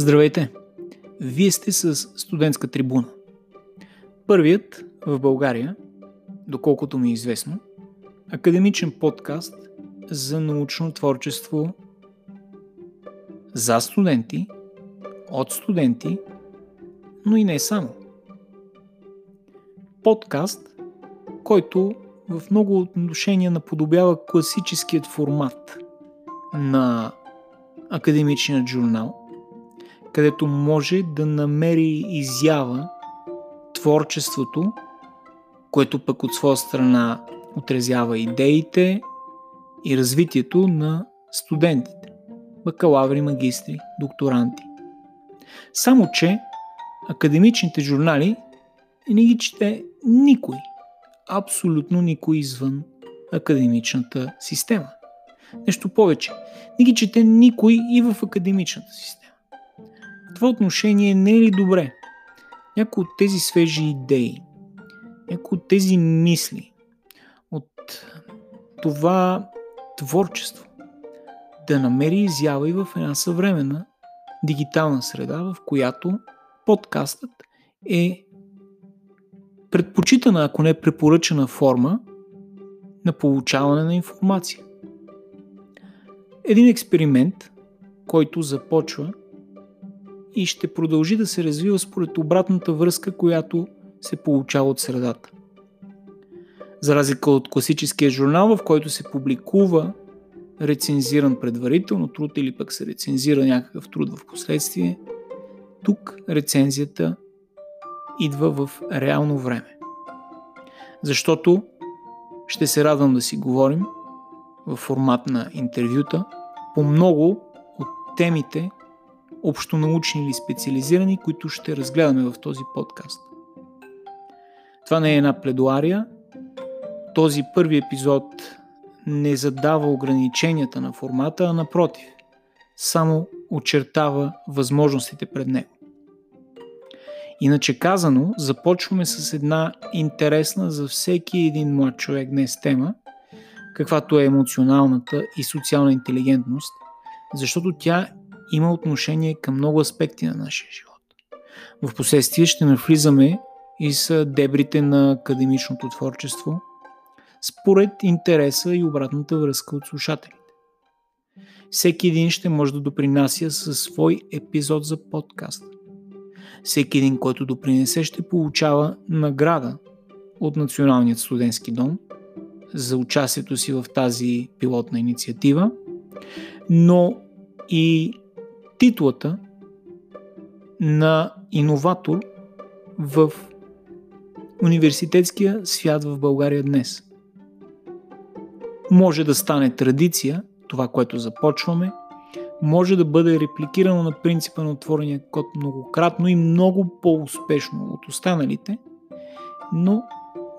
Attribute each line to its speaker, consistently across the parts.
Speaker 1: Здравейте! Вие сте с студентска трибуна. Първият в България, доколкото ми е известно, академичен подкаст за научно творчество за студенти, от студенти, но и не само. Подкаст, който в много отношения наподобява класическият формат на академичният журнал, където може да намери изява творчеството, което пък от своя страна отрезява идеите и развитието на студентите, бакалаври, магистри, докторанти. Само, че академичните журнали не ги чете никой, абсолютно никой извън академичната система. Нещо повече, не ги чете никой и в академичната система това отношение не е ли добре? Някои от тези свежи идеи, някои от тези мисли, от това творчество да намери изява и в една съвременна дигитална среда, в която подкастът е предпочитана, ако не препоръчана форма на получаване на информация. Един експеримент, който започва и ще продължи да се развива според обратната връзка, която се получава от средата. За разлика от класическия журнал, в който се публикува рецензиран предварително труд или пък се рецензира някакъв труд в последствие, тук рецензията идва в реално време. Защото ще се радвам да си говорим в формат на интервюта по много от темите, общонаучни или специализирани, които ще разгледаме в този подкаст. Това не е една пледуария. Този първи епизод не задава ограниченията на формата, а напротив, само очертава възможностите пред него. Иначе казано, започваме с една интересна за всеки един млад човек днес тема, каквато е емоционалната и социална интелигентност, защото тя има отношение към много аспекти на нашия живот. В последствие ще навлизаме и с дебрите на академичното творчество, според интереса и обратната връзка от слушателите. Всеки един ще може да допринася със свой епизод за подкаст. Всеки един, който допринесе, ще получава награда от Националният студентски дом за участието си в тази пилотна инициатива, но и титлата на иноватор в университетския свят в България днес. Може да стане традиция, това, което започваме, може да бъде репликирано на принципа на отворения код многократно и много по-успешно от останалите, но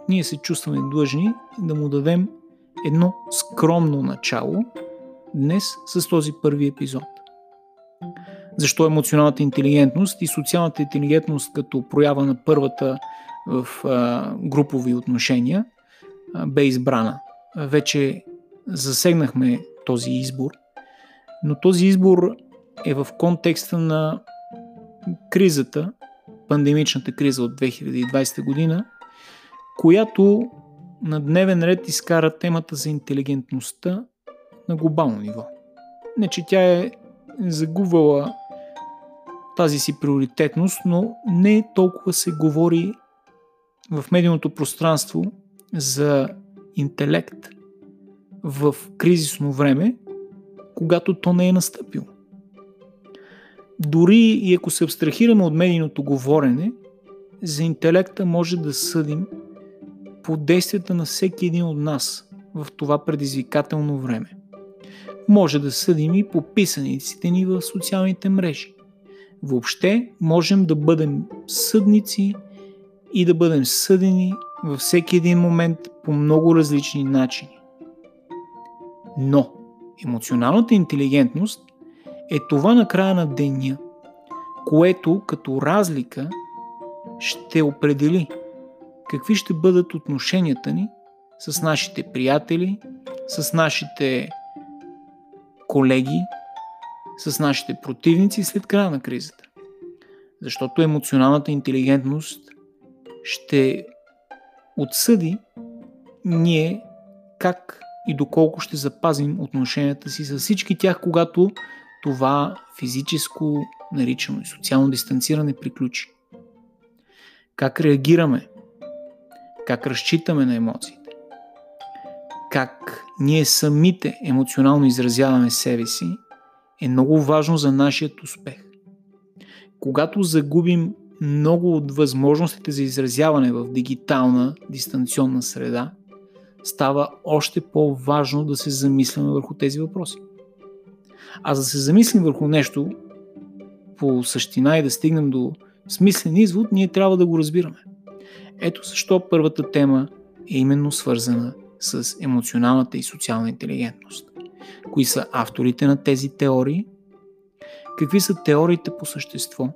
Speaker 1: ние се чувстваме длъжни да му дадем едно скромно начало днес с този първи епизод защо емоционалната интелигентност и социалната интелигентност като проява на първата в групови отношения бе избрана. Вече засегнахме този избор, но този избор е в контекста на кризата, пандемичната криза от 2020 година, която на дневен ред изкара темата за интелигентността на глобално ниво. Не, че тя е загубвала тази си приоритетност, но не толкова се говори в медийното пространство за интелект в кризисно време, когато то не е настъпило. Дори и ако се абстрахираме от медийното говорене, за интелекта може да съдим по действията на всеки един от нас в това предизвикателно време. Може да съдим и по писаниците ни в социалните мрежи. Въобще можем да бъдем съдници и да бъдем съдени във всеки един момент по много различни начини. Но емоционалната интелигентност е това на края на деня, което като разлика ще определи какви ще бъдат отношенията ни с нашите приятели, с нашите колеги, с нашите противници след края на кризата. Защото емоционалната интелигентност ще отсъди ние как и доколко ще запазим отношенията си с всички тях, когато това физическо, наричано и социално дистанциране приключи. Как реагираме, как разчитаме на емоциите, как ние самите емоционално изразяваме себе си, е много важно за нашият успех. Когато загубим много от възможностите за изразяване в дигитална, дистанционна среда, става още по-важно да се замисляме върху тези въпроси. А за да се замислим върху нещо по същина и да стигнем до смислен извод, ние трябва да го разбираме. Ето защо първата тема е именно свързана с емоционалната и социална интелигентност. Кои са авторите на тези теории? Какви са теориите по същество?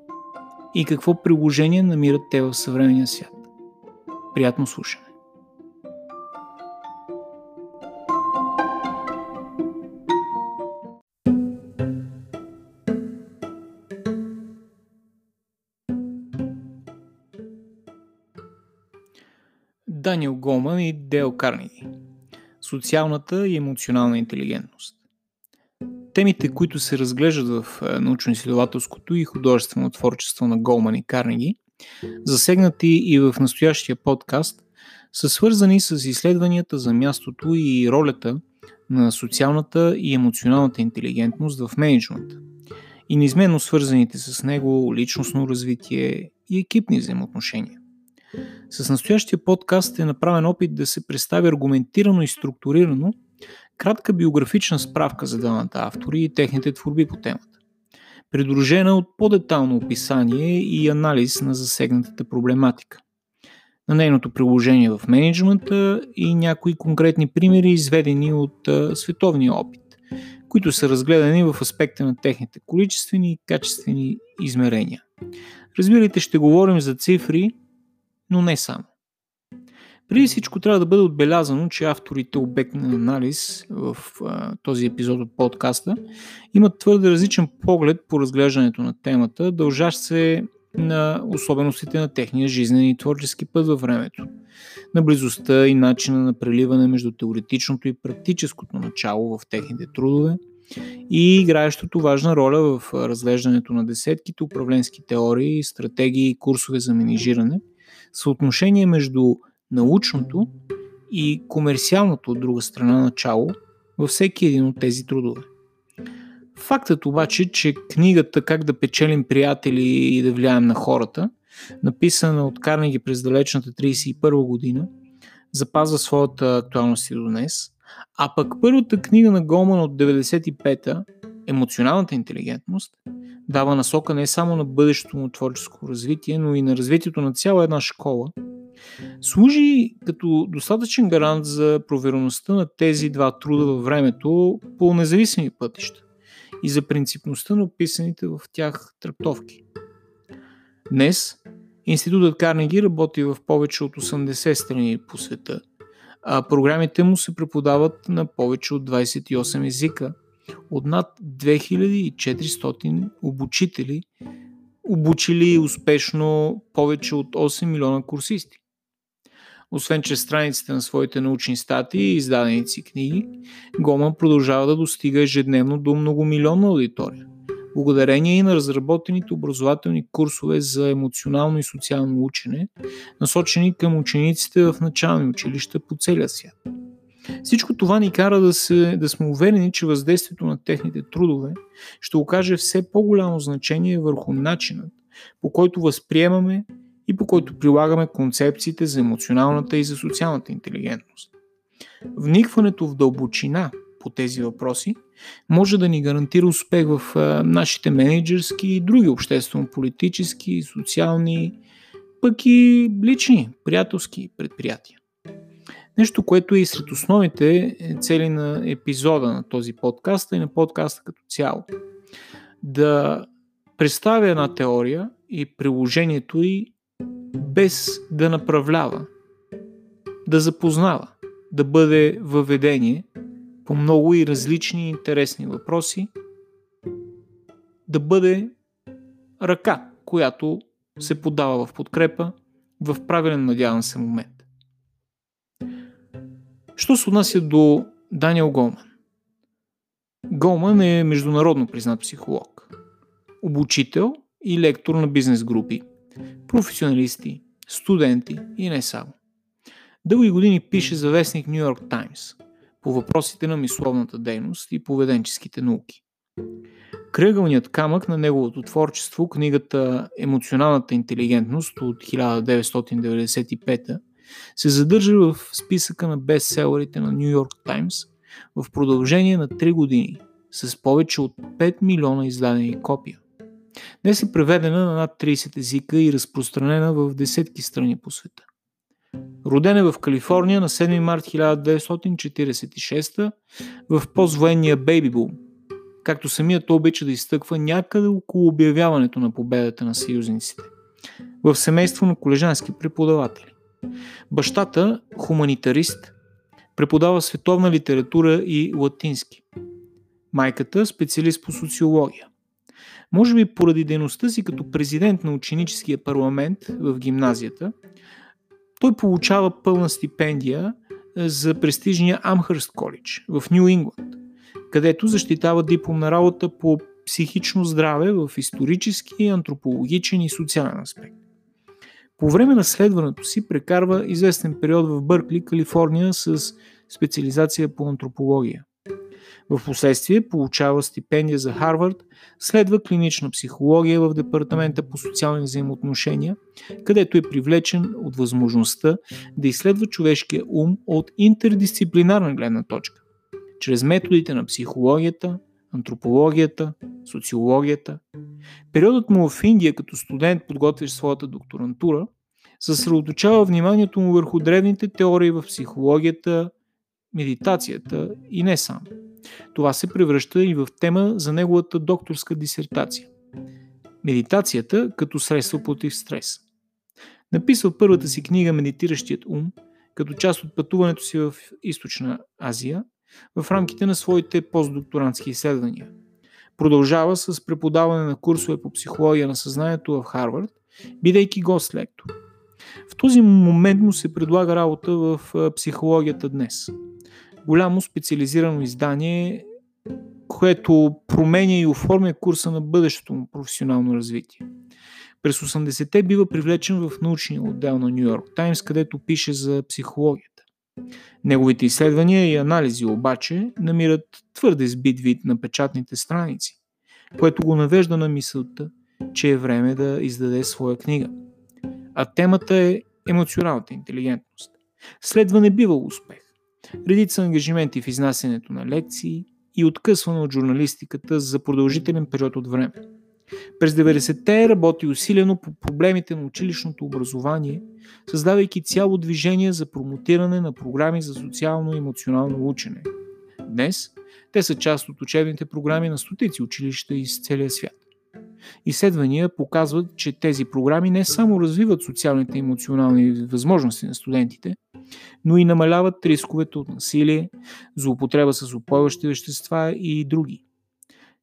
Speaker 1: И какво приложение намират те в съвременния свят? Приятно слушане! Даниел Голман и Дел Карнеги. Социалната и емоционална интелигентност. Темите, които се разглеждат в е, научно-изследователското и художествено творчество на Голман и Карнеги, засегнати и в настоящия подкаст, са свързани с изследванията за мястото и ролята на социалната и емоционалната интелигентност в менеджмента и неизменно свързаните с него личностно развитие и екипни взаимоотношения. С настоящия подкаст е направен опит да се представи аргументирано и структурирано кратка биографична справка за двамата автори и техните творби по темата, придружена от по-детално описание и анализ на засегнатата проблематика, на нейното приложение в менеджмента и някои конкретни примери, изведени от световния опит, които са разгледани в аспекта на техните количествени и качествени измерения. Разбирайте, ще говорим за цифри, но не само. Преди всичко трябва да бъде отбелязано, че авторите обект на анализ в а, този епизод от подкаста имат твърде различен поглед по разглеждането на темата, дължащ се на особеностите на техния жизнен и творчески път във времето, на близостта и начина на преливане между теоретичното и практическото начало в техните трудове и играещото важна роля в разглеждането на десетките управленски теории, стратегии и курсове за менижиране – съотношение между научното и комерциалното от друга страна начало във всеки един от тези трудове. Фактът обаче, че книгата Как да печелим приятели и да влияем на хората, написана от Карнеги през далечната 31 година, запазва своята актуалност и до днес, а пък първата книга на Голман от 95-та, Емоционалната интелигентност, дава насока не само на бъдещото му творческо развитие, но и на развитието на цяла една школа, служи като достатъчен гарант за провереността на тези два труда във времето по независими пътища и за принципността на описаните в тях трактовки. Днес Институтът Карнеги работи в повече от 80 страни по света, а програмите му се преподават на повече от 28 езика – от над 2400 обучители, обучили успешно повече от 8 милиона курсисти. Освен че страниците на своите научни статии и издадените книги, Гоман продължава да достига ежедневно до многомилионна аудитория, благодарение и на разработените образователни курсове за емоционално и социално учене, насочени към учениците в начални училища по целия свят. Всичко това ни кара да, се, да сме уверени, че въздействието на техните трудове ще окаже все по-голямо значение върху начинът, по който възприемаме и по който прилагаме концепциите за емоционалната и за социалната интелигентност. Вникването в дълбочина по тези въпроси може да ни гарантира успех в нашите менеджерски и други обществено-политически, социални, пък и лични, приятелски предприятия. Нещо, което е и сред основните цели на епизода на този подкаст и на подкаста като цяло. Да представя една теория и приложението й без да направлява, да запознава, да бъде въведение по много и различни интересни въпроси да бъде ръка, която се подава в подкрепа в правилен, надявам се, момент. Що се отнася до Даниел Голман? Голман е международно признат психолог, обучител и лектор на бизнес групи, професионалисти, студенти и не само. Дълги години пише за вестник Нью Йорк Таймс по въпросите на мисловната дейност и поведенческите науки. Кръгълният камък на неговото творчество, книгата Емоционалната интелигентност от 1995 се задържа в списъка на бестселерите на Нью Йорк Таймс в продължение на 3 години с повече от 5 милиона издадени копия. Днес е преведена на над 30 езика и разпространена в десетки страни по света. Роден е в Калифорния на 7 март 1946 в поствоенния бейби бум, както самият обича да изтъква някъде около обявяването на победата на съюзниците. В семейство на колежански преподаватели. Бащата, хуманитарист, преподава световна литература и латински. Майката – специалист по социология. Може би поради дейността си като президент на ученическия парламент в гимназията, той получава пълна стипендия за престижния Амхърст коледж в Нью Ингланд, където защитава дипломна работа по психично здраве в исторически, антропологичен и социален аспект. По време на следването си прекарва известен период в Бъркли, Калифорния с специализация по антропология. В последствие получава стипендия за Харвард, следва клинична психология в Департамента по социални взаимоотношения, където е привлечен от възможността да изследва човешкия ум от интердисциплинарна гледна точка, чрез методите на психологията, антропологията, социологията. Периодът му в Индия като студент, подготвящ своята докторантура, съсредоточава вниманието му върху древните теории в психологията, медитацията и не само. Това се превръща и в тема за неговата докторска дисертация. Медитацията като средство против стрес. Написал първата си книга Медитиращият ум, като част от пътуването си в Източна Азия, в рамките на своите постдокторантски изследвания. Продължава с преподаване на курсове по психология на съзнанието в Харвард, бидейки гост лектор. В този момент му се предлага работа в психологията днес. Голямо специализирано издание, което променя и оформя курса на бъдещото му професионално развитие. През 80-те бива привлечен в научния отдел на Нью Йорк Таймс, където пише за психологията. Неговите изследвания и анализи обаче намират твърде сбит вид на печатните страници, което го навежда на мисълта, че е време да издаде своя книга. А темата е емоционалната интелигентност. Следва не бива успех. Редица ангажименти в изнасянето на лекции и откъсване от журналистиката за продължителен период от време. През 90-те работи усилено по проблемите на училищното образование, създавайки цяло движение за промотиране на програми за социално и емоционално учене. Днес те са част от учебните програми на стотици училища из целия свят. Изследвания показват, че тези програми не само развиват социалните и емоционални възможности на студентите, но и намаляват рисковете от насилие, злоупотреба с опойващи вещества и други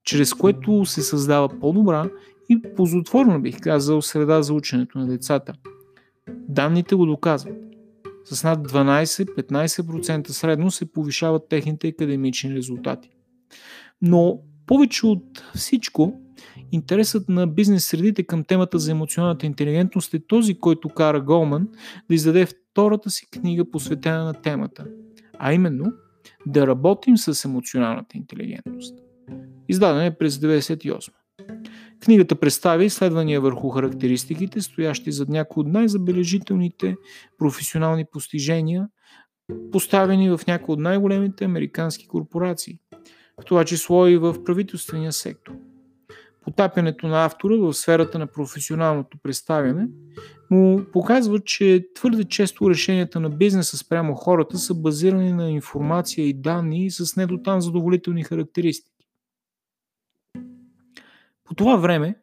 Speaker 1: чрез което се създава по-добра и позотворна, бих казал, среда за ученето на децата. Данните го доказват. С над 12-15% средно се повишават техните академични резултати. Но повече от всичко, интересът на бизнес средите към темата за емоционалната интелигентност е този, който кара Голман да издаде втората си книга посветена на темата, а именно да работим с емоционалната интелигентност. Издадена е през 1998. Книгата представя изследвания върху характеристиките, стоящи зад някои от най-забележителните професионални постижения, поставени в някои от най-големите американски корпорации, в това число и в правителствения сектор. Потапянето на автора в сферата на професионалното представяне му показва, че твърде често решенията на бизнеса спрямо хората са базирани на информация и данни с недотам задоволителни характеристики. По това време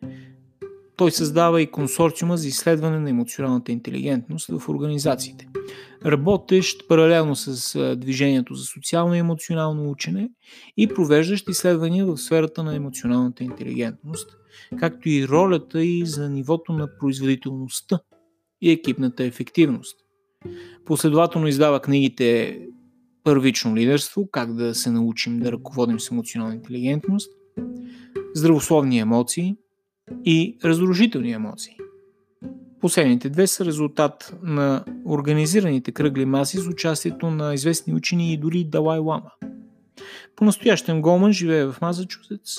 Speaker 1: той създава и консорциума за изследване на емоционалната интелигентност в организациите работещ паралелно с движението за социално и емоционално учене и провеждащ изследвания в сферата на емоционалната интелигентност, както и ролята и за нивото на производителността и екипната ефективност. Последователно издава книгите Първично лидерство, как да се научим да ръководим с емоционална интелигентност, Здравословни емоции и Разрушителни емоции – Последните две са резултат на организираните кръгли маси с участието на известни учени и дори Далай Лама. По-настоящем Голман живее в Мазачусетс,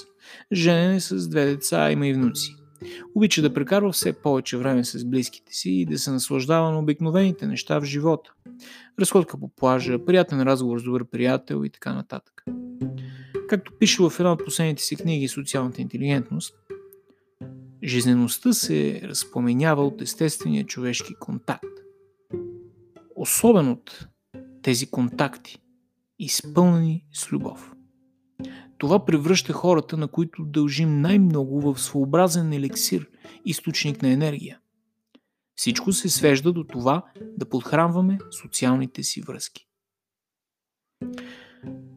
Speaker 1: женен е с две деца, има и внуци. Обича да прекарва все повече време с близките си и да се наслаждава на обикновените неща в живота. Разходка по плажа, приятен разговор с добър приятел и така нататък. Както пише в една от последните си книги Социалната интелигентност, Жизнеността се разпоменява от естествения човешки контакт. Особено от тези контакти, изпълнени с любов. Това превръща хората, на които дължим най-много в своеобразен елексир, източник на енергия. Всичко се свежда до това да подхранваме социалните си връзки.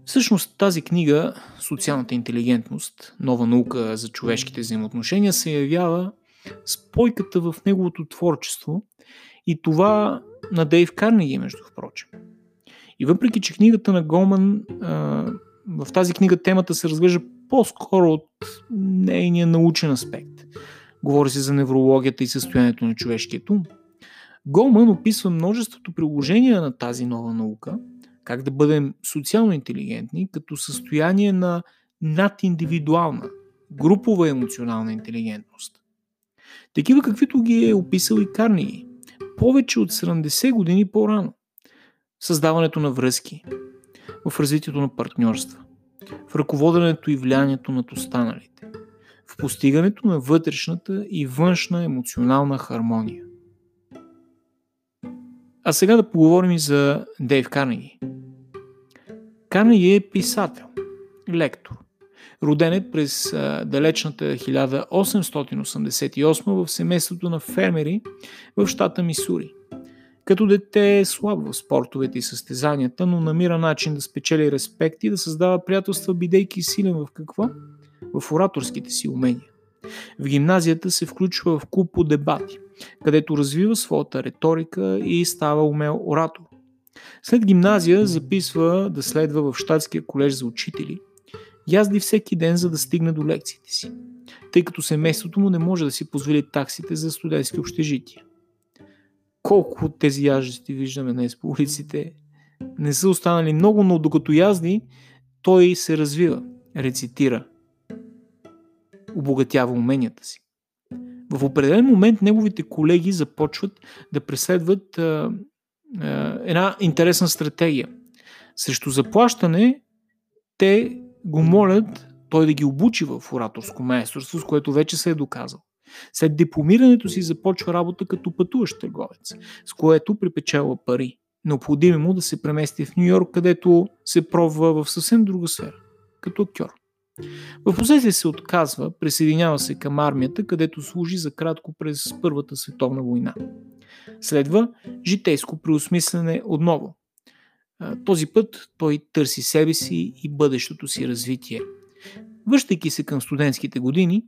Speaker 1: Всъщност тази книга, Социалната интелигентност, нова наука за човешките взаимоотношения, се явява спойката в неговото творчество и това на Дейв Карнеги, между впрочем. И въпреки, че книгата на Голман, в тази книга темата се разглежда по-скоро от нейния научен аспект. Говори се за неврологията и състоянието на човешкието. Голман описва множеството приложения на тази нова наука – как да бъдем социално интелигентни като състояние на надиндивидуална, групова емоционална интелигентност. Такива каквито ги е описал и Карниги, повече от 70 години по-рано. Създаването на връзки, в развитието на партньорства, в ръководенето и влиянието над останалите, в постигането на вътрешната и външна емоционална хармония. А сега да поговорим и за Дейв Карнеги. Карнеги е писател, лектор. Роден е през далечната 1888 в семейството на фермери в щата Мисури. Като дете е слаб в спортовете и състезанията, но намира начин да спечели респект и да създава приятелства, бидейки силен в какво? В ораторските си умения. В гимназията се включва в клуб по дебати, където развива своята риторика и става умел оратор. След гимназия записва да следва в Штатския колеж за учители. Язди всеки ден, за да стигне до лекциите си, тъй като семейството му не може да си позволи таксите за студентски общежития. Колко от тези яждести виждаме днес по улиците, не са останали много, но докато язди, той се развива, рецитира, обогатява уменията си. В определен момент неговите колеги започват да преследват а, а, една интересна стратегия. Срещу заплащане те го молят той да ги обучи в ораторско майсторство, с което вече се е доказал. След дипломирането си започва работа като пътуващ търговец, с което припечела пари. Необходимо му да се премести в Нью Йорк, където се пробва в съвсем друга сфера, като актьор. В последствие се отказва, присъединява се към армията, където служи за кратко през Първата световна война. Следва житейско преосмислене отново. Този път той търси себе си и бъдещото си развитие. Връщайки се към студентските години,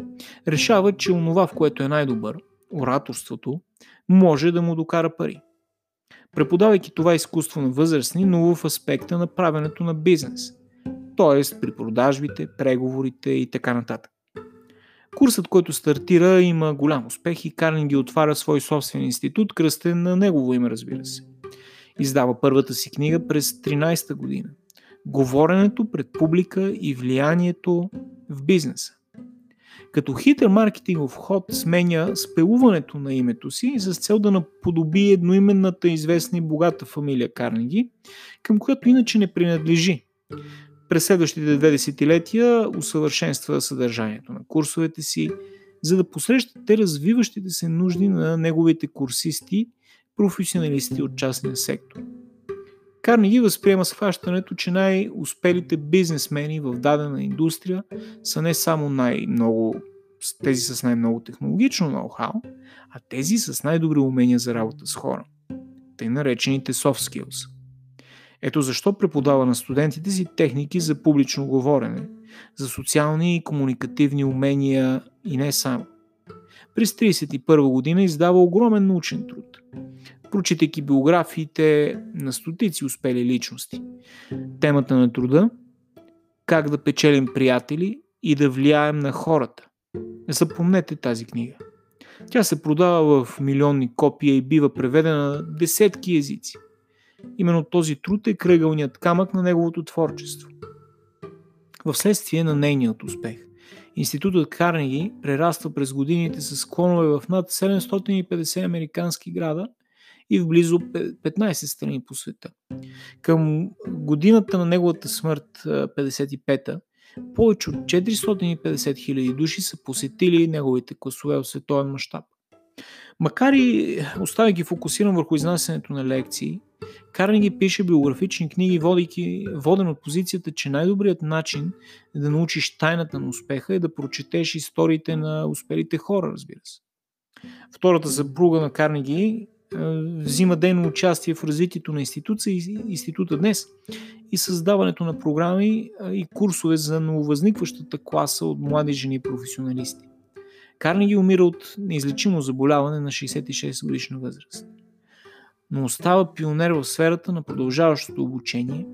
Speaker 1: решава, че онова, в което е най-добър, ораторството, може да му докара пари. Преподавайки това изкуство на възрастни, но в аспекта на правенето на бизнес – т.е. при продажбите, преговорите и така нататък. Курсът, който стартира, има голям успех и Карнеги отваря свой собствен институт, кръстен на негово име, разбира се. Издава първата си книга през 13-та година. Говоренето пред публика и влиянието в бизнеса. Като хитър маркетингов ход сменя спелуването на името си с цел да наподоби едноименната известна и богата фамилия Карнеги, към която иначе не принадлежи. През следващите две десетилетия усъвършенства съдържанието на курсовете си, за да посрещате развиващите се нужди на неговите курсисти, професионалисти от частния сектор. Карнеги възприема схващането, че най-успелите бизнесмени в дадена индустрия са не само най-много, тези с най-много технологично ноу-хау, а тези с най-добри умения за работа с хора. тъй наречените soft skills. Ето защо преподава на студентите си техники за публично говорене, за социални и комуникативни умения и не само. През 1931 година издава огромен научен труд, прочитайки биографиите на стотици успели личности. Темата на труда – как да печелим приятели и да влияем на хората. Запомнете тази книга. Тя се продава в милионни копия и бива преведена на десетки езици. Именно този труд е кръгълният камък на неговото творчество. В следствие на нейният успех, Институтът Карнеги прераства през годините с клонове в над 750 американски града и в близо 15 страни по света. Към годината на неговата смърт, 55-та, повече от 450 000 души са посетили неговите класове в световен мащаб. Макар и оставяйки фокусиран върху изнасянето на лекции, Карнеги пише биографични книги, водейки, воден от позицията, че най-добрият начин е да научиш тайната на успеха е да прочетеш историите на успелите хора, разбира се. Втората съпруга на Карнеги взима дейно участие в развитието на институция и института днес и създаването на програми и курсове за нововъзникващата класа от млади жени професионалисти. Карнеги умира от неизлечимо заболяване на 66 годишна възраст. Но остава пионер в сферата на продължаващото обучение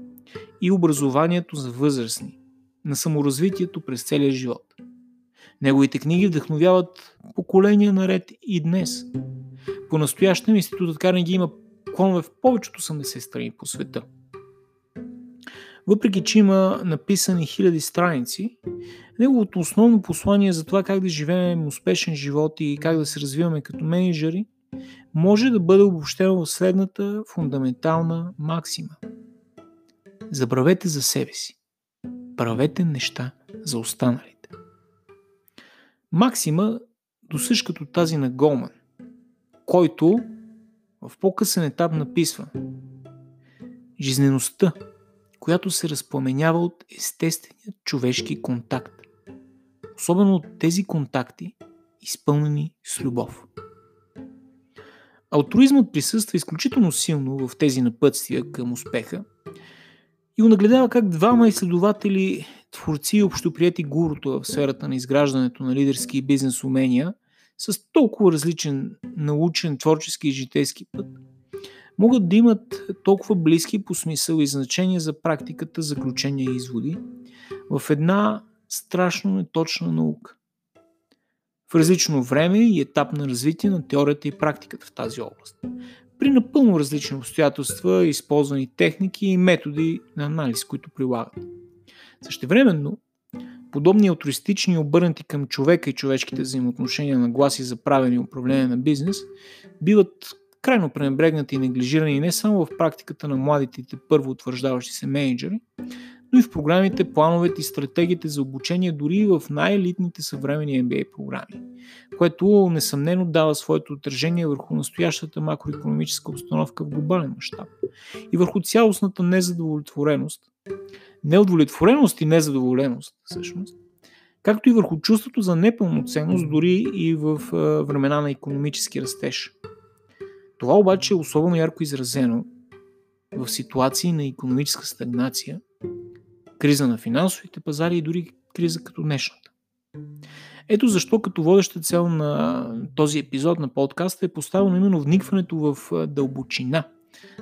Speaker 1: и образованието за възрастни, на саморазвитието през целия живот. Неговите книги вдъхновяват поколения наред и днес. По настоящем институтът Карнеги има клонове в повечето 80 страни по света. Въпреки, че има написани хиляди страници, неговото основно послание за това как да живеем успешен живот и как да се развиваме като менеджери може да бъде обобщено в следната фундаментална максима. Забравете за себе си. Правете неща за останалите. Максима досъж като тази на Голман, който в по-късен етап написва Жизнеността, която се разпламенява от естествения човешки контакт. Особено от тези контакти, изпълнени с любов. Алтруизмът присъства изключително силно в тези напътствия към успеха и нагледава как двама изследователи, творци и общоприяти гуруто в сферата на изграждането на лидерски и бизнес умения с толкова различен научен, творчески и житейски път, могат да имат толкова близки по смисъл и значение за практиката, заключения и изводи в една страшно неточна наука. В различно време и етап на развитие на теорията и практиката в тази област. При напълно различни обстоятелства, използвани техники и методи на анализ, които прилагат. Същевременно, подобни алтруистични обърнати към човека и човешките взаимоотношения на гласи за правене и управление на бизнес биват крайно пренебрегнати и неглижирани не само в практиката на младите първо утвърждаващи се менеджери, но и в програмите, плановете и стратегиите за обучение, дори и в най-елитните съвременни MBA програми, което несъмнено дава своето отражение върху настоящата макроекономическа обстановка в глобален мащаб и върху цялостната незадовлетвореност, неудовлетвореност и незадоволеност, всъщност, както и върху чувството за непълноценност дори и в времена на економически растеж. Това обаче е особено ярко изразено в ситуации на економическа стагнация, криза на финансовите пазари и дори криза като днешната. Ето защо като водеща цел на този епизод на подкаста е поставено именно вникването в дълбочина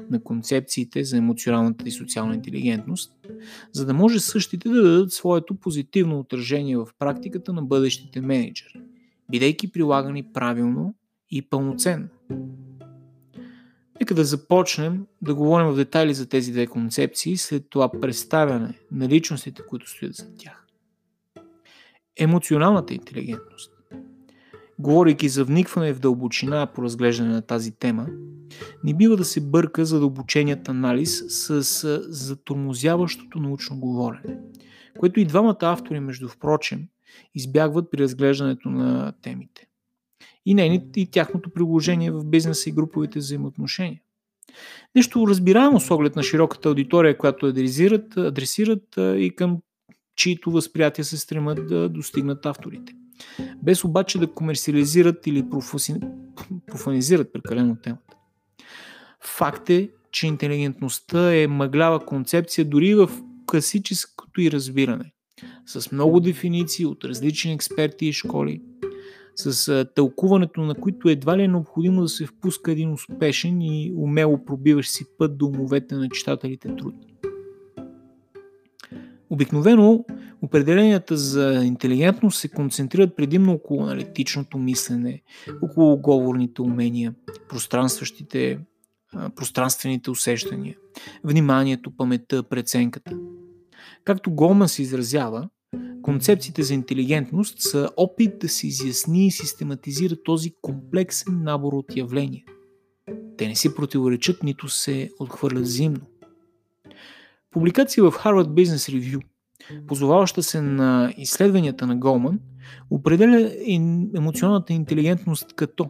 Speaker 1: на концепциите за емоционалната и социална интелигентност, за да може същите да дадат своето позитивно отражение в практиката на бъдещите менеджери, бидейки прилагани правилно и пълноценно. Нека да започнем да говорим в детайли за тези две концепции, след това представяне на личностите, които стоят за тях. Емоционалната интелигентност. Говорейки за вникване в дълбочина по разглеждане на тази тема, не бива да се бърка задълбоченият анализ с затормозяващото научно говорене, което и двамата автори, между впрочем, избягват при разглеждането на темите и, нейните, и тяхното приложение в бизнеса и груповите взаимоотношения. Нещо разбираемо с оглед на широката аудитория, която адресират, адресират и към чието възприятия се стремат да достигнат авторите. Без обаче да комерциализират или профанизират прекалено темата. Факт е, че интелигентността е мъглява концепция дори в класическото и разбиране, с много дефиниции от различни експерти и школи, с тълкуването на които едва ли е необходимо да се впуска един успешен и умело пробиващ си път до умовете на читателите труд. Обикновено определенията за интелигентност се концентрират предимно около аналитичното мислене, около говорните умения, пространстващите, пространствените усещания, вниманието, паметта, преценката. Както Голман се изразява, концепциите за интелигентност са опит да се изясни и систематизира този комплексен набор от явления. Те не си противоречат, нито се отхвърлят взаимно. Публикация в Harvard Business Review, позоваваща се на изследванията на Голман, определя емоционалната интелигентност като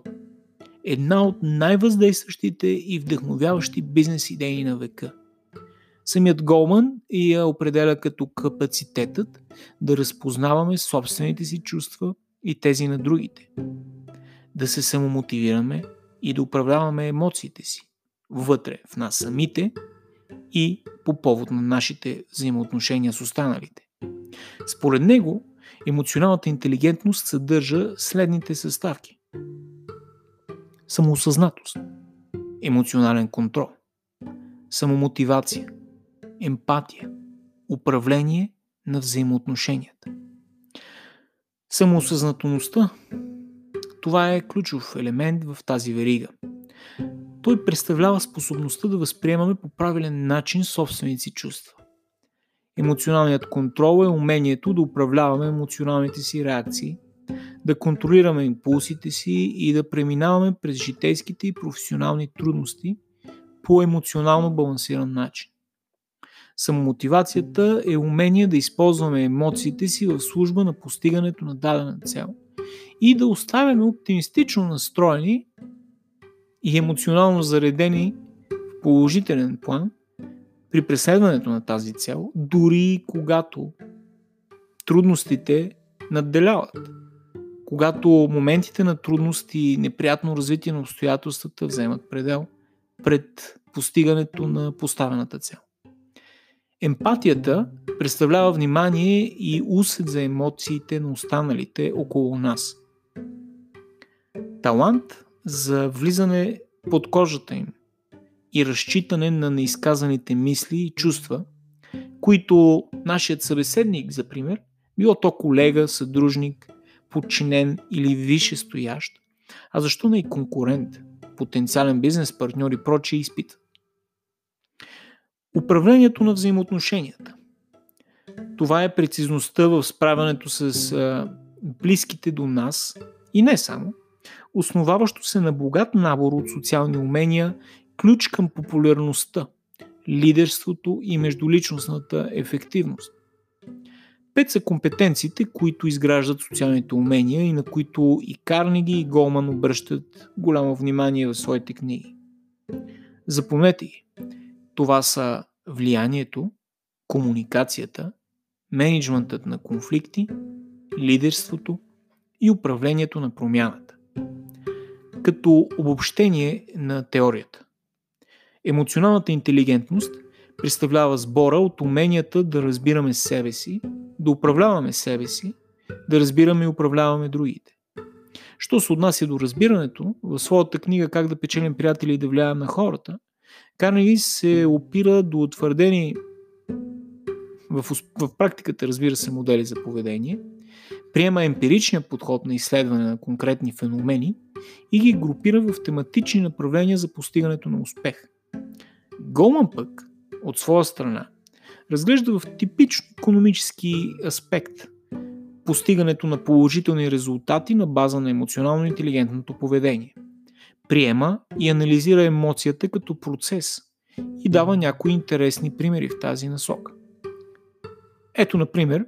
Speaker 1: една от най-въздействащите и вдъхновяващи бизнес идеи на века. Самият Голман я определя като капацитетът да разпознаваме собствените си чувства и тези на другите, да се самомотивираме и да управляваме емоциите си вътре в нас самите и по повод на нашите взаимоотношения с останалите. Според него, емоционалната интелигентност съдържа следните съставки. Самоосъзнатост, емоционален контрол, самомотивация, емпатия, управление на взаимоотношенията. Самоосъзнателността това е ключов елемент в тази верига – той представлява способността да възприемаме по правилен начин собствените си чувства. Емоционалният контрол е умението да управляваме емоционалните си реакции, да контролираме импулсите си и да преминаваме през житейските и професионални трудности по емоционално балансиран начин. Самомотивацията е умение да използваме емоциите си в служба на постигането на дадена цел и да оставяме оптимистично настроени и емоционално заредени в положителен план при преследването на тази цел, дори когато трудностите надделяват. Когато моментите на трудност и неприятно развитие на обстоятелствата вземат предел пред постигането на поставената цел. Емпатията представлява внимание и усет за емоциите на останалите около нас. Талант за влизане под кожата им и разчитане на неизказаните мисли и чувства, които нашият събеседник, за пример, било то колега, съдружник, подчинен или висше стоящ, а защо не и конкурент, потенциален бизнес партньор и прочие изпита. Управлението на взаимоотношенията. Това е прецизността в справянето с близките до нас и не само, основаващо се на богат набор от социални умения, ключ към популярността, лидерството и междуличностната ефективност. Пет са компетенциите, които изграждат социалните умения и на които и Карнеги и Голман обръщат голямо внимание в своите книги. Запомнете ги. Това са влиянието, комуникацията, менеджментът на конфликти, лидерството и управлението на промяната като обобщение на теорията. Емоционалната интелигентност представлява сбора от уменията да разбираме себе си, да управляваме себе си, да разбираме и управляваме другите. Що се отнася до разбирането, в своята книга Как да печелим приятели и да влияем на хората, Карнеги се опира до утвърдени в, в практиката, разбира се, модели за поведение – приема емпиричния подход на изследване на конкретни феномени и ги групира в тематични направления за постигането на успех. Голман пък, от своя страна, разглежда в типично економически аспект постигането на положителни резултати на база на емоционално интелигентното поведение. Приема и анализира емоцията като процес и дава някои интересни примери в тази насока. Ето, например,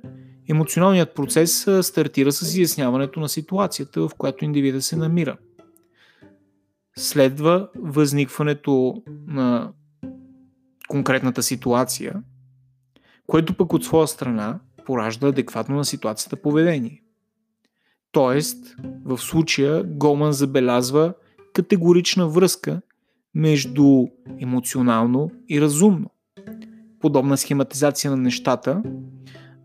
Speaker 1: Емоционалният процес стартира с изясняването на ситуацията, в която индивида се намира. Следва възникването на конкретната ситуация, което пък от своя страна поражда адекватно на ситуацията поведение. Тоест, в случая Голман забелязва категорична връзка между емоционално и разумно. Подобна схематизация на нещата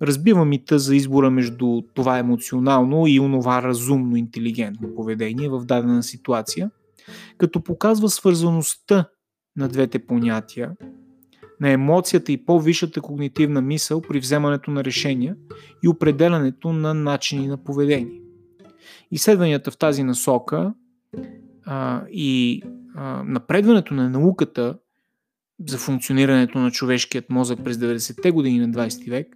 Speaker 1: разбива мита за избора между това емоционално и онова разумно интелигентно поведение в дадена ситуация, като показва свързаността на двете понятия, на емоцията и по-висшата когнитивна мисъл при вземането на решения и определянето на начини на поведение. Изследванията в тази насока а, и а, напредването на науката за функционирането на човешкият мозък през 90-те години на 20 век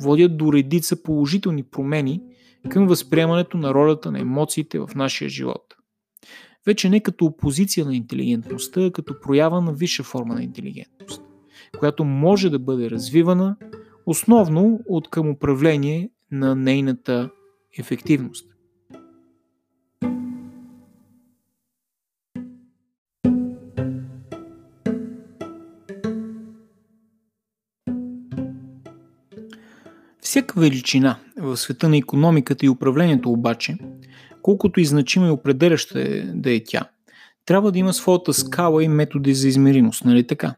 Speaker 1: водят до редица положителни промени към възприемането на ролята на емоциите в нашия живот. Вече не като опозиция на интелигентността, а като проява на висша форма на интелигентност, която може да бъде развивана основно от към управление на нейната ефективност. Всяка величина в света на економиката и управлението обаче, колкото и значима и определяща е да е тя, трябва да има своята скала и методи за измеримост, нали така?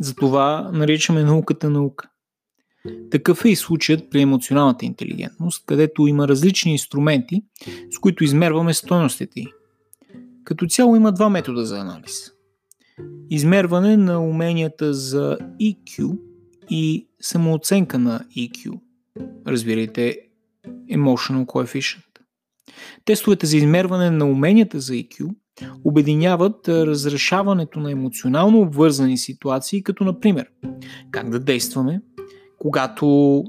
Speaker 1: Затова наричаме науката наука. Такъв е и случаят при емоционалната интелигентност, където има различни инструменти, с които измерваме стойностите й. Като цяло има два метода за анализ. Измерване на уменията за EQ и самооценка на EQ – разбирайте Emotional Coefficient. Тестовете за измерване на уменията за IQ обединяват разрешаването на емоционално обвързани ситуации, като например как да действаме, когато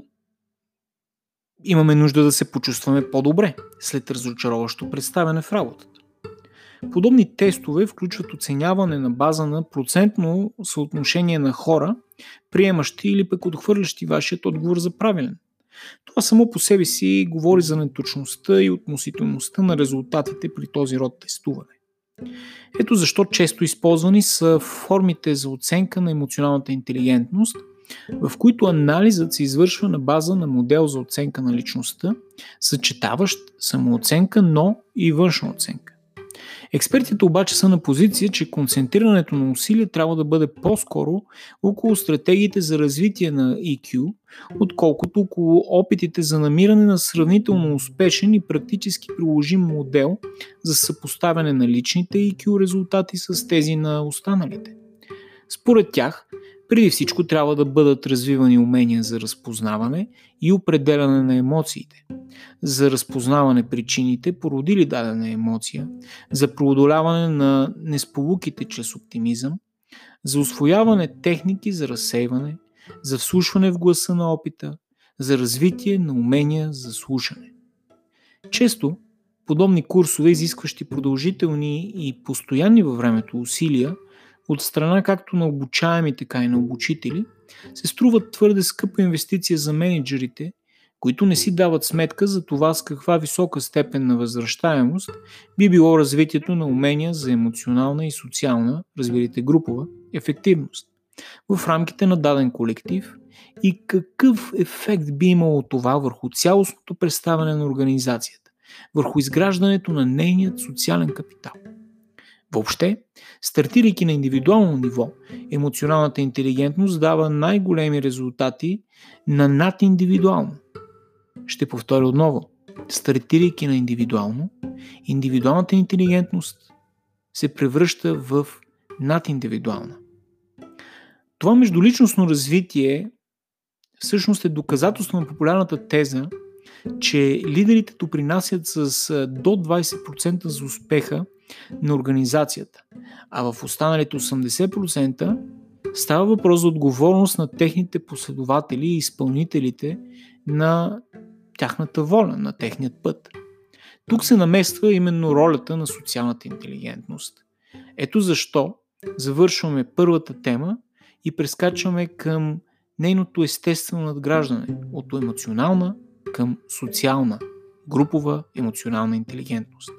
Speaker 1: имаме нужда да се почувстваме по-добре след разочароващо представяне в работата. Подобни тестове включват оценяване на база на процентно съотношение на хора, приемащи или пък отхвърлящи вашият отговор за правилен. Това само по себе си говори за неточността и относителността на резултатите при този род тестуване. Ето защо често използвани са формите за оценка на емоционалната интелигентност, в които анализът се извършва на база на модел за оценка на личността, съчетаващ самооценка, но и външна оценка. Експертите обаче са на позиция, че концентрирането на усилия трябва да бъде по-скоро около стратегиите за развитие на EQ, отколкото около опитите за намиране на сравнително успешен и практически приложим модел за съпоставяне на личните EQ резултати с тези на останалите. Според тях, преди всичко трябва да бъдат развивани умения за разпознаване и определяне на емоциите, за разпознаване причините, породили дадена емоция, за преодоляване на несполуките чрез оптимизъм, за освояване техники за разсейване, за вслушване в гласа на опита, за развитие на умения за слушане. Често подобни курсове, изискващи продължителни и постоянни във времето усилия, от страна както на обучаеми, така и на обучители, се струват твърде скъпа инвестиция за менеджерите, които не си дават сметка за това с каква висока степен на възвръщаемост би било развитието на умения за емоционална и социална, разбирайте групова, ефективност в рамките на даден колектив и какъв ефект би имало това върху цялостното представяне на организацията, върху изграждането на нейният социален капитал. Въобще, стартирайки на индивидуално ниво, емоционалната интелигентност дава най-големи резултати на надиндивидуално. Ще повторя отново. Стартирайки на индивидуално, индивидуалната интелигентност се превръща в надиндивидуална. Това междуличностно развитие всъщност е доказателство на популярната теза, че лидерите допринасят с до 20% за успеха на организацията, а в останалите 80% става въпрос за отговорност на техните последователи и изпълнителите на тяхната воля, на техният път. Тук се намества именно ролята на социалната интелигентност. Ето защо завършваме първата тема и прескачаме към нейното естествено надграждане от емоционална към социална, групова емоционална интелигентност.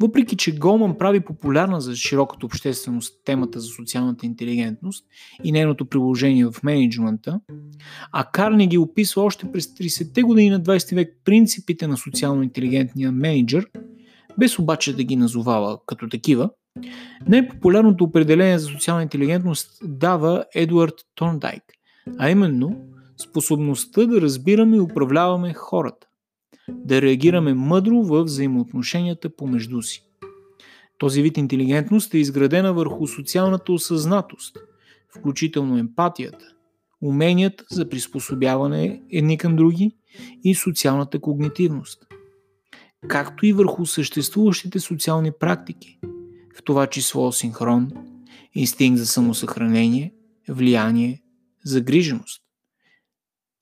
Speaker 1: Въпреки, че Голман прави популярна за широката общественост темата за социалната интелигентност и нейното приложение в менеджмента, а Карнеги описва още през 30-те години на 20 век принципите на социално интелигентния менеджер, без обаче да ги назовава като такива, Най-популярното определение за социална интелигентност дава Едуард Торндайк, а именно способността да разбираме и управляваме хората, да реагираме мъдро в взаимоотношенията помежду си. Този вид интелигентност е изградена върху социалната осъзнатост, включително емпатията, уменията за приспособяване едни към други и социалната когнитивност, както и върху съществуващите социални практики, в това число синхрон, инстинкт за самосъхранение, влияние, загриженост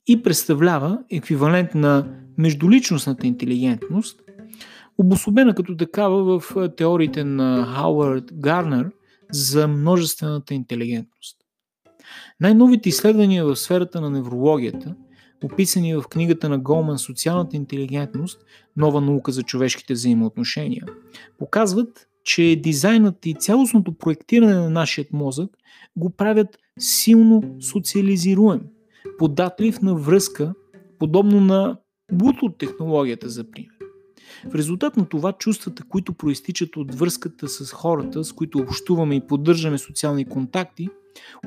Speaker 1: и представлява еквивалент на междуличностната интелигентност, обособена като такава в теориите на Хауърд Гарнер за множествената интелигентност. Най-новите изследвания в сферата на неврологията, описани в книгата на Голман Социалната интелигентност, нова наука за човешките взаимоотношения, показват, че дизайнът и цялостното проектиране на нашия мозък го правят силно социализируем, податлив на връзка, подобно на Bluetooth технологията, за пример. В резултат на това чувствата, които проистичат от връзката с хората, с които общуваме и поддържаме социални контакти,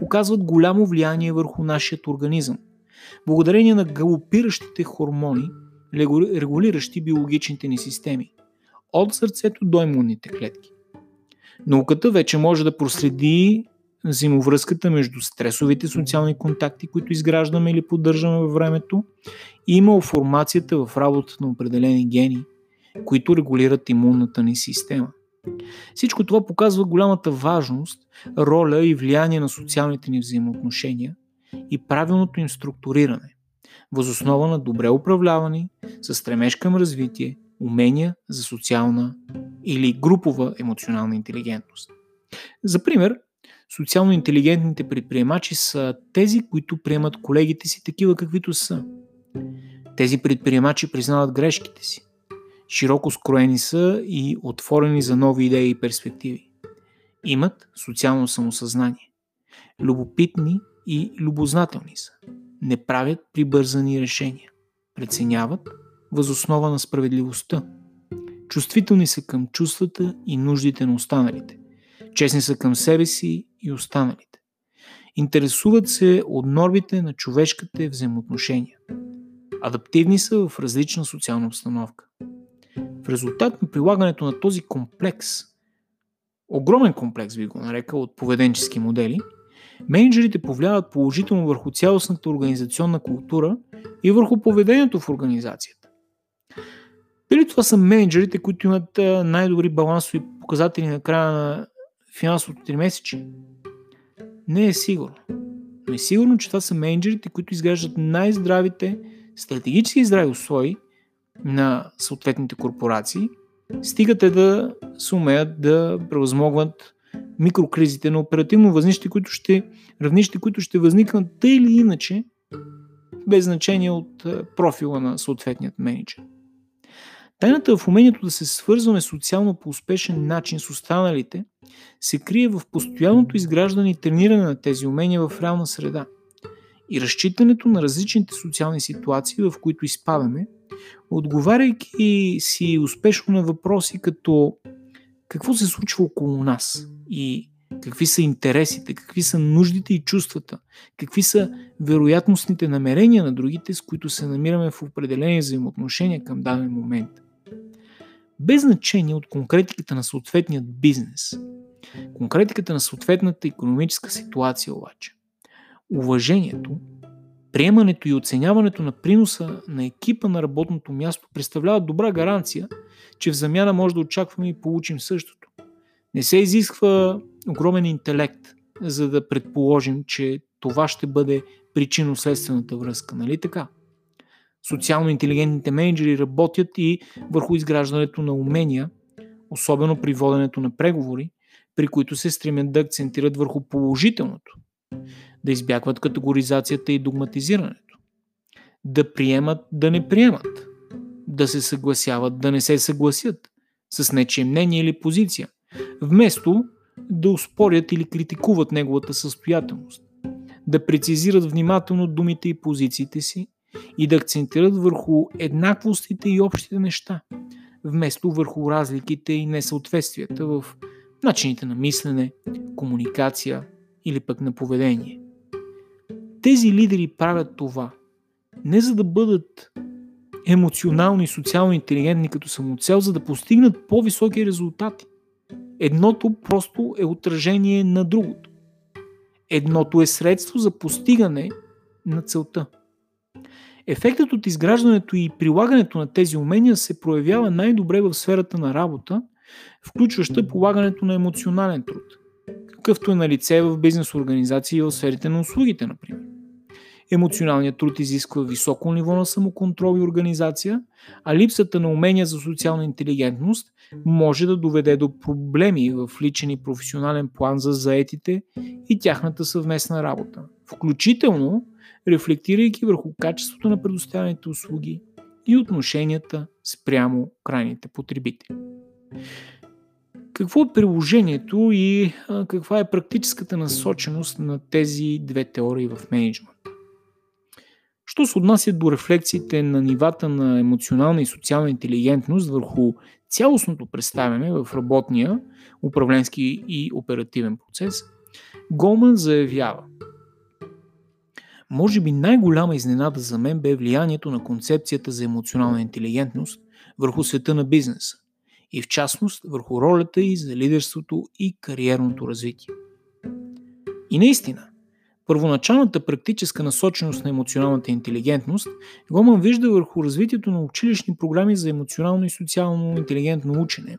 Speaker 1: оказват голямо влияние върху нашия организъм. Благодарение на галопиращите хормони, регулиращи биологичните ни системи, от сърцето до имунните клетки. Науката вече може да проследи взаимовръзката между стресовите социални контакти, които изграждаме или поддържаме във времето, и малформацията в работата на определени гени, които регулират имунната ни система. Всичко това показва голямата важност, роля и влияние на социалните ни взаимоотношения и правилното им структуриране, възоснова на добре управлявани, с стремеж към развитие, умения за социална или групова емоционална интелигентност. За пример, социално интелигентните предприемачи са тези, които приемат колегите си такива каквито са. Тези предприемачи признават грешките си. Широко скроени са и отворени за нови идеи и перспективи. Имат социално самосъзнание. Любопитни и любознателни са. Не правят прибързани решения. Преценяват възоснова на справедливостта. Чувствителни са към чувствата и нуждите на останалите. Честни са към себе си и останалите. Интересуват се от нормите на човешките взаимоотношения. Адаптивни са в различна социална обстановка. В резултат на прилагането на този комплекс, огромен комплекс би го нарекал от поведенчески модели, менеджерите повлияват положително върху цялостната организационна култура и върху поведението в организацията. Дали това са менеджерите, които имат най-добри балансови показатели на края на финансовото 3 месече? Не е сигурно. Но е сигурно, че това са менеджерите, които изграждат най-здравите, стратегически здрави условия на съответните корпорации, стига те да сумеят да превъзмогват микрокризите на оперативно възнищи, които ще, равнищи, които ще възникнат тъй или иначе, без значение от профила на съответният менеджер. Тайната в умението да се свързваме социално по успешен начин с останалите се крие в постоянното изграждане и трениране на тези умения в реална среда и разчитането на различните социални ситуации, в които изпадаме, отговаряйки си успешно на въпроси като какво се случва около нас и какви са интересите, какви са нуждите и чувствата, какви са вероятностните намерения на другите, с които се намираме в определени взаимоотношения към даден момент. Без значение от конкретиката на съответният бизнес, конкретиката на съответната економическа ситуация обаче, уважението Приемането и оценяването на приноса на екипа на работното място представлява добра гаранция, че в замяна може да очакваме и получим същото. Не се изисква огромен интелект, за да предположим, че това ще бъде причинно-следствената връзка, нали така? Социално интелигентните менеджери работят и върху изграждането на умения, особено при воденето на преговори, при които се стремят да акцентират върху положителното, да избягват категоризацията и догматизирането, да приемат, да не приемат, да се съгласяват, да не се съгласят с нечие мнение или позиция, вместо да успорят или критикуват неговата състоятелност, да прецизират внимателно думите и позициите си и да акцентират върху еднаквостите и общите неща, вместо върху разликите и несъответствията в начините на мислене, комуникация или пък на поведение. Тези лидери правят това не за да бъдат емоционално и социално интелигентни като самоцел, за да постигнат по-високи резултати. Едното просто е отражение на другото. Едното е средство за постигане на целта. Ефектът от изграждането и прилагането на тези умения се проявява най-добре в сферата на работа, включваща полагането на емоционален труд, какъвто е на лице в бизнес организации и в сферите на услугите, например. Емоционалният труд изисква високо ниво на самоконтрол и организация, а липсата на умения за социална интелигентност може да доведе до проблеми в личен и професионален план за заетите и тяхната съвместна работа, включително рефлектирайки върху качеството на предоставяните услуги и отношенията спрямо крайните потребители. Какво е приложението и каква е практическата насоченост на тези две теории в менеджмент? Що се отнася до рефлексиите на нивата на емоционална и социална интелигентност върху цялостното представяне в работния, управленски и оперативен процес, Голман заявява Може би най-голяма изненада за мен бе влиянието на концепцията за емоционална интелигентност върху света на бизнеса и в частност върху ролята и за лидерството и кариерното развитие. И наистина, Първоначалната практическа насоченост на емоционалната интелигентност Гоман вижда върху развитието на училищни програми за емоционално и социално интелигентно учене,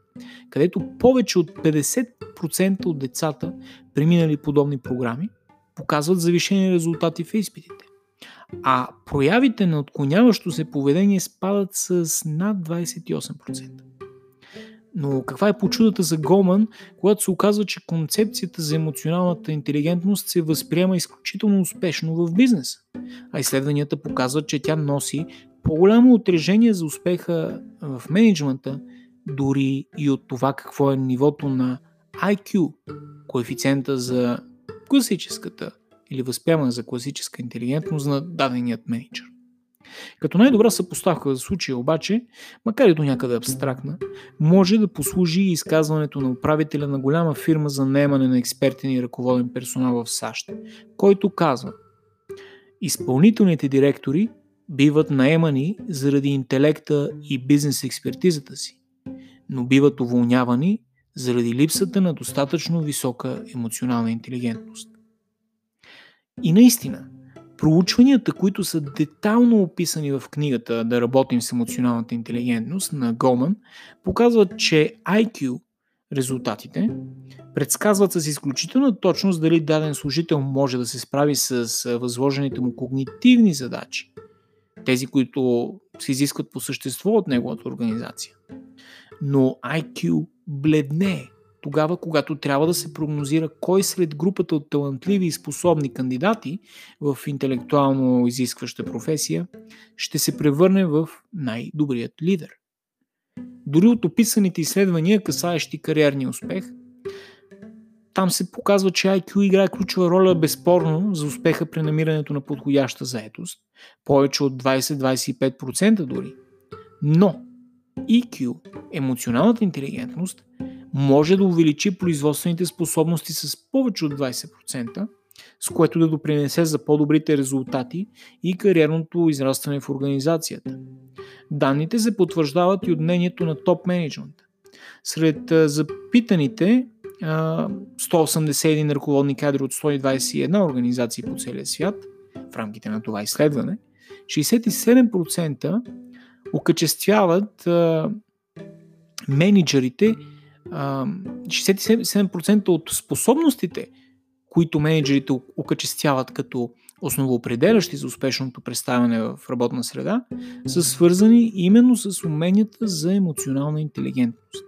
Speaker 1: където повече от 50% от децата, преминали подобни програми, показват завишени резултати в изпитите. А проявите на отклоняващо се поведение спадат с над 28%. Но каква е почудата за Голман, когато се оказва, че концепцията за емоционалната интелигентност се възприема изключително успешно в бизнеса? А изследванията показват, че тя носи по-голямо отрежение за успеха в менеджмента, дори и от това какво е нивото на IQ, коефициента за класическата или възприемане за класическа интелигентност на даденият менеджер. Като най-добра съпоставка за случая обаче, макар и до някъде абстрактна, може да послужи и изказването на управителя на голяма фирма за наемане на експертен и ръководен персонал в САЩ, който казва Изпълнителните директори биват наемани заради интелекта и бизнес експертизата си, но биват уволнявани заради липсата на достатъчно висока емоционална интелигентност. И наистина, Проучванията, които са детално описани в книгата Да работим с емоционалната интелигентност на Гоман, показват, че IQ резултатите предсказват с изключителна точност дали даден служител може да се справи с възложените му когнитивни задачи, тези, които се изискват по същество от неговата организация. Но IQ бледне тогава, когато трябва да се прогнозира кой сред групата от талантливи и способни кандидати в интелектуално изискваща професия ще се превърне в най-добрият лидер. Дори от описаните изследвания, касаещи кариерния успех, там се показва, че IQ играе ключова роля безспорно за успеха при намирането на подходяща заетост, повече от 20-25% дори. Но EQ, емоционалната интелигентност, може да увеличи производствените способности с повече от 20%, с което да допринесе за по-добрите резултати и кариерното израстване в организацията. Данните се потвърждават и от мнението на топ менеджмента. Сред запитаните 181 ръководни кадри от 121 организации по целия свят в рамките на това изследване, 67% окачествяват менеджерите 67% от способностите, които менеджерите окачествяват като основоопределящи за успешното представяне в работна среда, са свързани именно с уменията за емоционална интелигентност.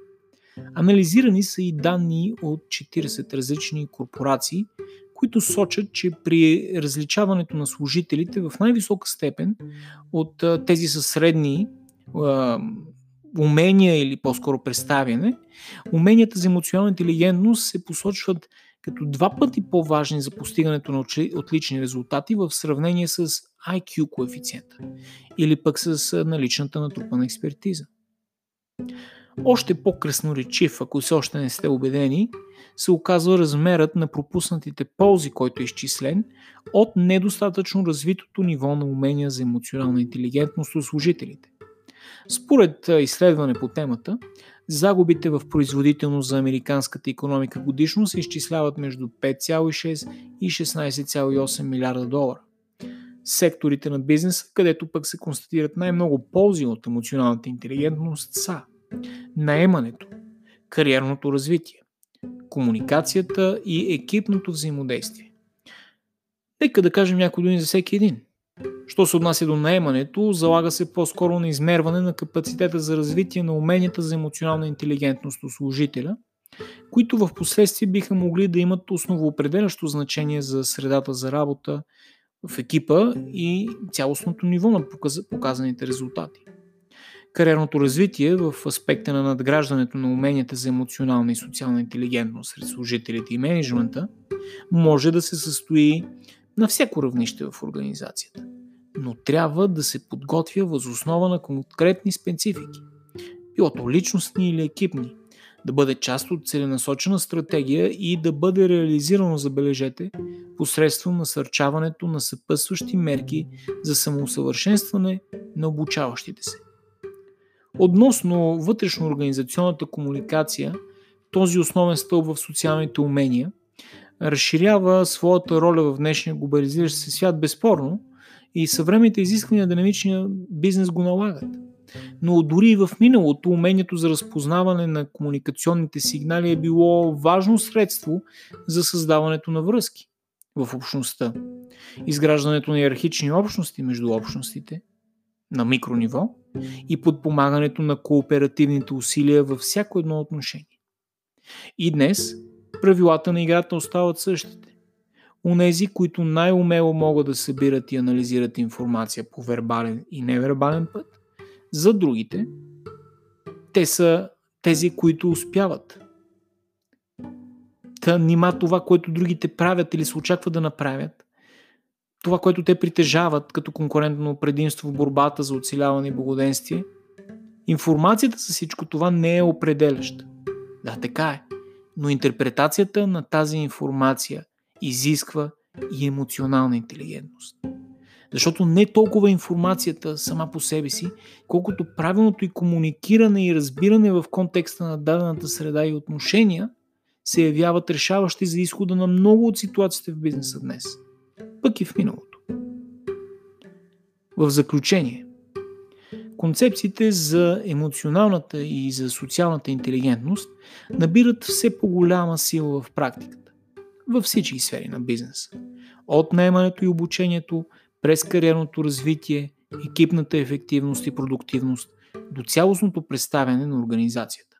Speaker 1: Анализирани са и данни от 40 различни корпорации, които сочат, че при различаването на служителите в най-висока степен от тези със средни умения или по-скоро представяне, уменията за емоционална интелигентност се посочват като два пъти по-важни за постигането на отлични резултати в сравнение с IQ коефициента или пък с наличната натрупана експертиза. Още по-красноречив, ако все още не сте убедени, се оказва размерът на пропуснатите ползи, който е изчислен от недостатъчно развитото ниво на умения за емоционална интелигентност у служителите. Според изследване по темата, загубите в производителност за американската економика годишно се изчисляват между 5,6 и 16,8 милиарда долара. Секторите на бизнеса, където пък се констатират най-много ползи от емоционалната интелигентност са наемането, кариерното развитие, комуникацията и екипното взаимодействие. Нека да кажем някои думи за всеки един. Що се отнася до наемането, залага се по-скоро на измерване на капацитета за развитие на уменията за емоционална интелигентност у служителя, които в последствие биха могли да имат основоопределящо значение за средата за работа в екипа и цялостното ниво на показаните резултати. Кариерното развитие в аспекта на надграждането на уменията за емоционална и социална интелигентност сред служителите и менеджмента може да се състои на всяко равнище в организацията, но трябва да се подготвя възоснова на конкретни специфики, билото личностни или екипни, да бъде част от целенасочена стратегия и да бъде реализирано, забележете, посредством насърчаването на съпътстващи мерки за самоусъвършенстване на обучаващите се. Относно вътрешно-организационната комуникация, този основен стълб в социалните умения разширява своята роля в днешния глобализиращ се свят безспорно и съвременните изисквания на динамичния бизнес го налагат. Но дори и в миналото умението за разпознаване на комуникационните сигнали е било важно средство за създаването на връзки в общността. Изграждането на иерархични общности между общностите на микрониво и подпомагането на кооперативните усилия във всяко едно отношение. И днес правилата на играта остават същите. Унези, които най-умело могат да събират и анализират информация по вербален и невербален път, за другите, те са тези, които успяват. Та нима това, което другите правят или се очаква да направят, това, което те притежават като конкурентно предимство в борбата за оцеляване и благоденствие, информацията за всичко това не е определяща. Да, така е. Но интерпретацията на тази информация изисква и емоционална интелигентност. Защото не толкова информацията сама по себе си, колкото правилното и комуникиране и разбиране в контекста на дадената среда и отношения се явяват решаващи за изхода на много от ситуациите в бизнеса днес – пък и в миналото. В заключение, концепциите за емоционалната и за социалната интелигентност набират все по-голяма сила в практиката, във всички сфери на бизнеса. От наемането и обучението, през кариерното развитие, екипната ефективност и продуктивност, до цялостното представяне на организацията.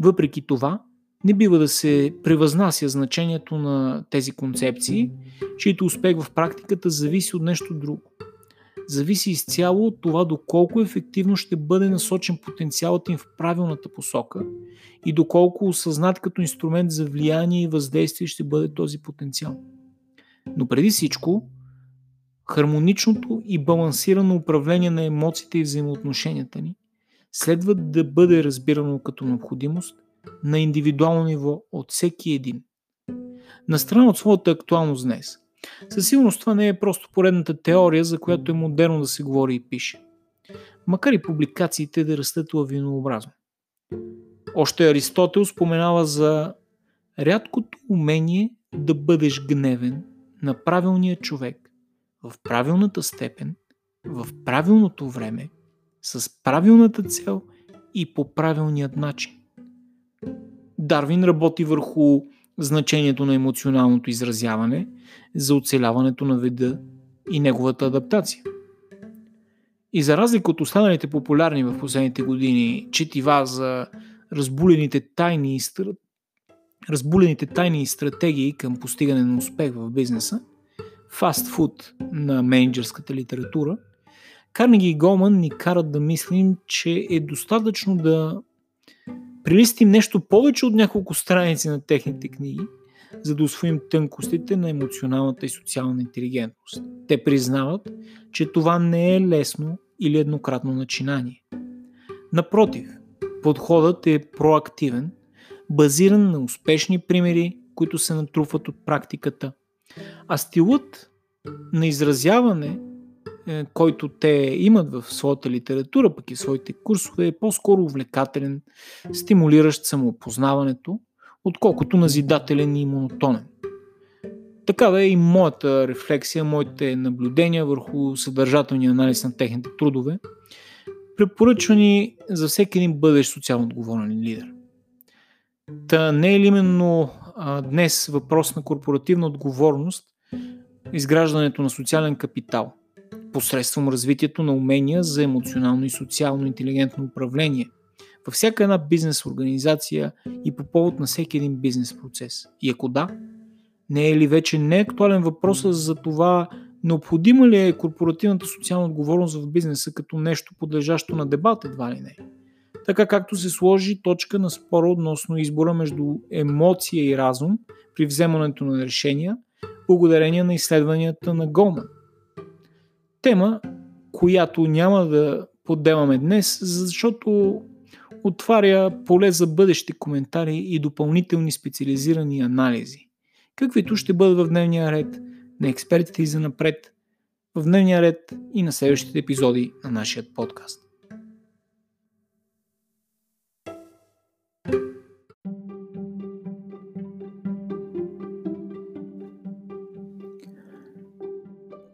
Speaker 1: Въпреки това, не бива да се превъзнася значението на тези концепции, чието успех в практиката зависи от нещо друго. Зависи изцяло от това доколко ефективно ще бъде насочен потенциалът им в правилната посока и доколко осъзнат като инструмент за влияние и въздействие ще бъде този потенциал. Но преди всичко, хармоничното и балансирано управление на емоциите и взаимоотношенията ни следва да бъде разбирано като необходимост на индивидуално ниво от всеки един. На страна от своята актуалност днес. Със сигурност това не е просто поредната теория, за която е модерно да се говори и пише. Макар и публикациите да растат лавинообразно. Още Аристотел споменава за рядкото умение да бъдеш гневен на правилния човек в правилната степен, в правилното време, с правилната цел и по правилният начин. Дарвин работи върху значението на емоционалното изразяване за оцеляването на вида и неговата адаптация. И за разлика от останалите популярни в последните години четива за разбулените тайни разбулените тайни стратегии към постигане на успех в бизнеса, фастфуд на менеджерската литература, Карнеги и Голман ни карат да мислим, че е достатъчно да прилистим нещо повече от няколко страници на техните книги, за да освоим тънкостите на емоционалната и социална интелигентност. Те признават, че това не е лесно или еднократно начинание. Напротив, подходът е проактивен, базиран на успешни примери, които се натрупват от практиката. А стилът на изразяване, който те имат в своята литература, пък и своите курсове, е по-скоро увлекателен, стимулиращ самоопознаването, отколкото назидателен и монотонен. Такава е и моята рефлексия, моите наблюдения върху съдържателния анализ на техните трудове, препоръчвани за всеки един бъдещ социално отговорен лидер. Та не е ли именно а, днес въпрос на корпоративна отговорност, изграждането на социален капитал, посредством развитието на умения за емоционално и социално интелигентно управление във всяка една бизнес организация и по повод на всеки един бизнес процес? И ако да, не е ли вече не актуален въпрос за това необходима ли е корпоративната социална отговорност в бизнеса като нещо подлежащо на дебат едва ли не? Така както се сложи точка на спора относно избора между емоция и разум при вземането на решения, благодарение на изследванията на Голман. Тема, която няма да поддемаме днес, защото отваря поле за бъдещи коментари и допълнителни специализирани анализи каквито ще бъдат в дневния ред на експертите и за напред, в дневния ред и на следващите епизоди на нашия подкаст.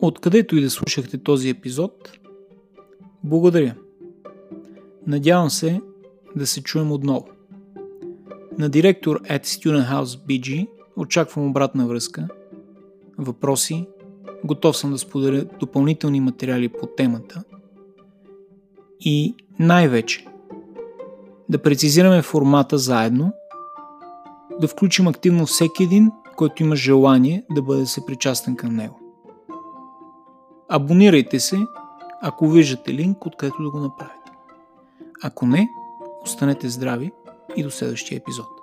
Speaker 1: Откъдето и да слушахте този епизод, благодаря. Надявам се да се чуем отново. На директор at Student House BG Очаквам обратна връзка, въпроси, готов съм да споделя допълнителни материали по темата и най-вече да прецизираме формата заедно, да включим активно всеки един, който има желание да бъде съпричастен към него. Абонирайте се, ако виждате линк, откъдето да го направите. Ако не, останете здрави и до следващия епизод.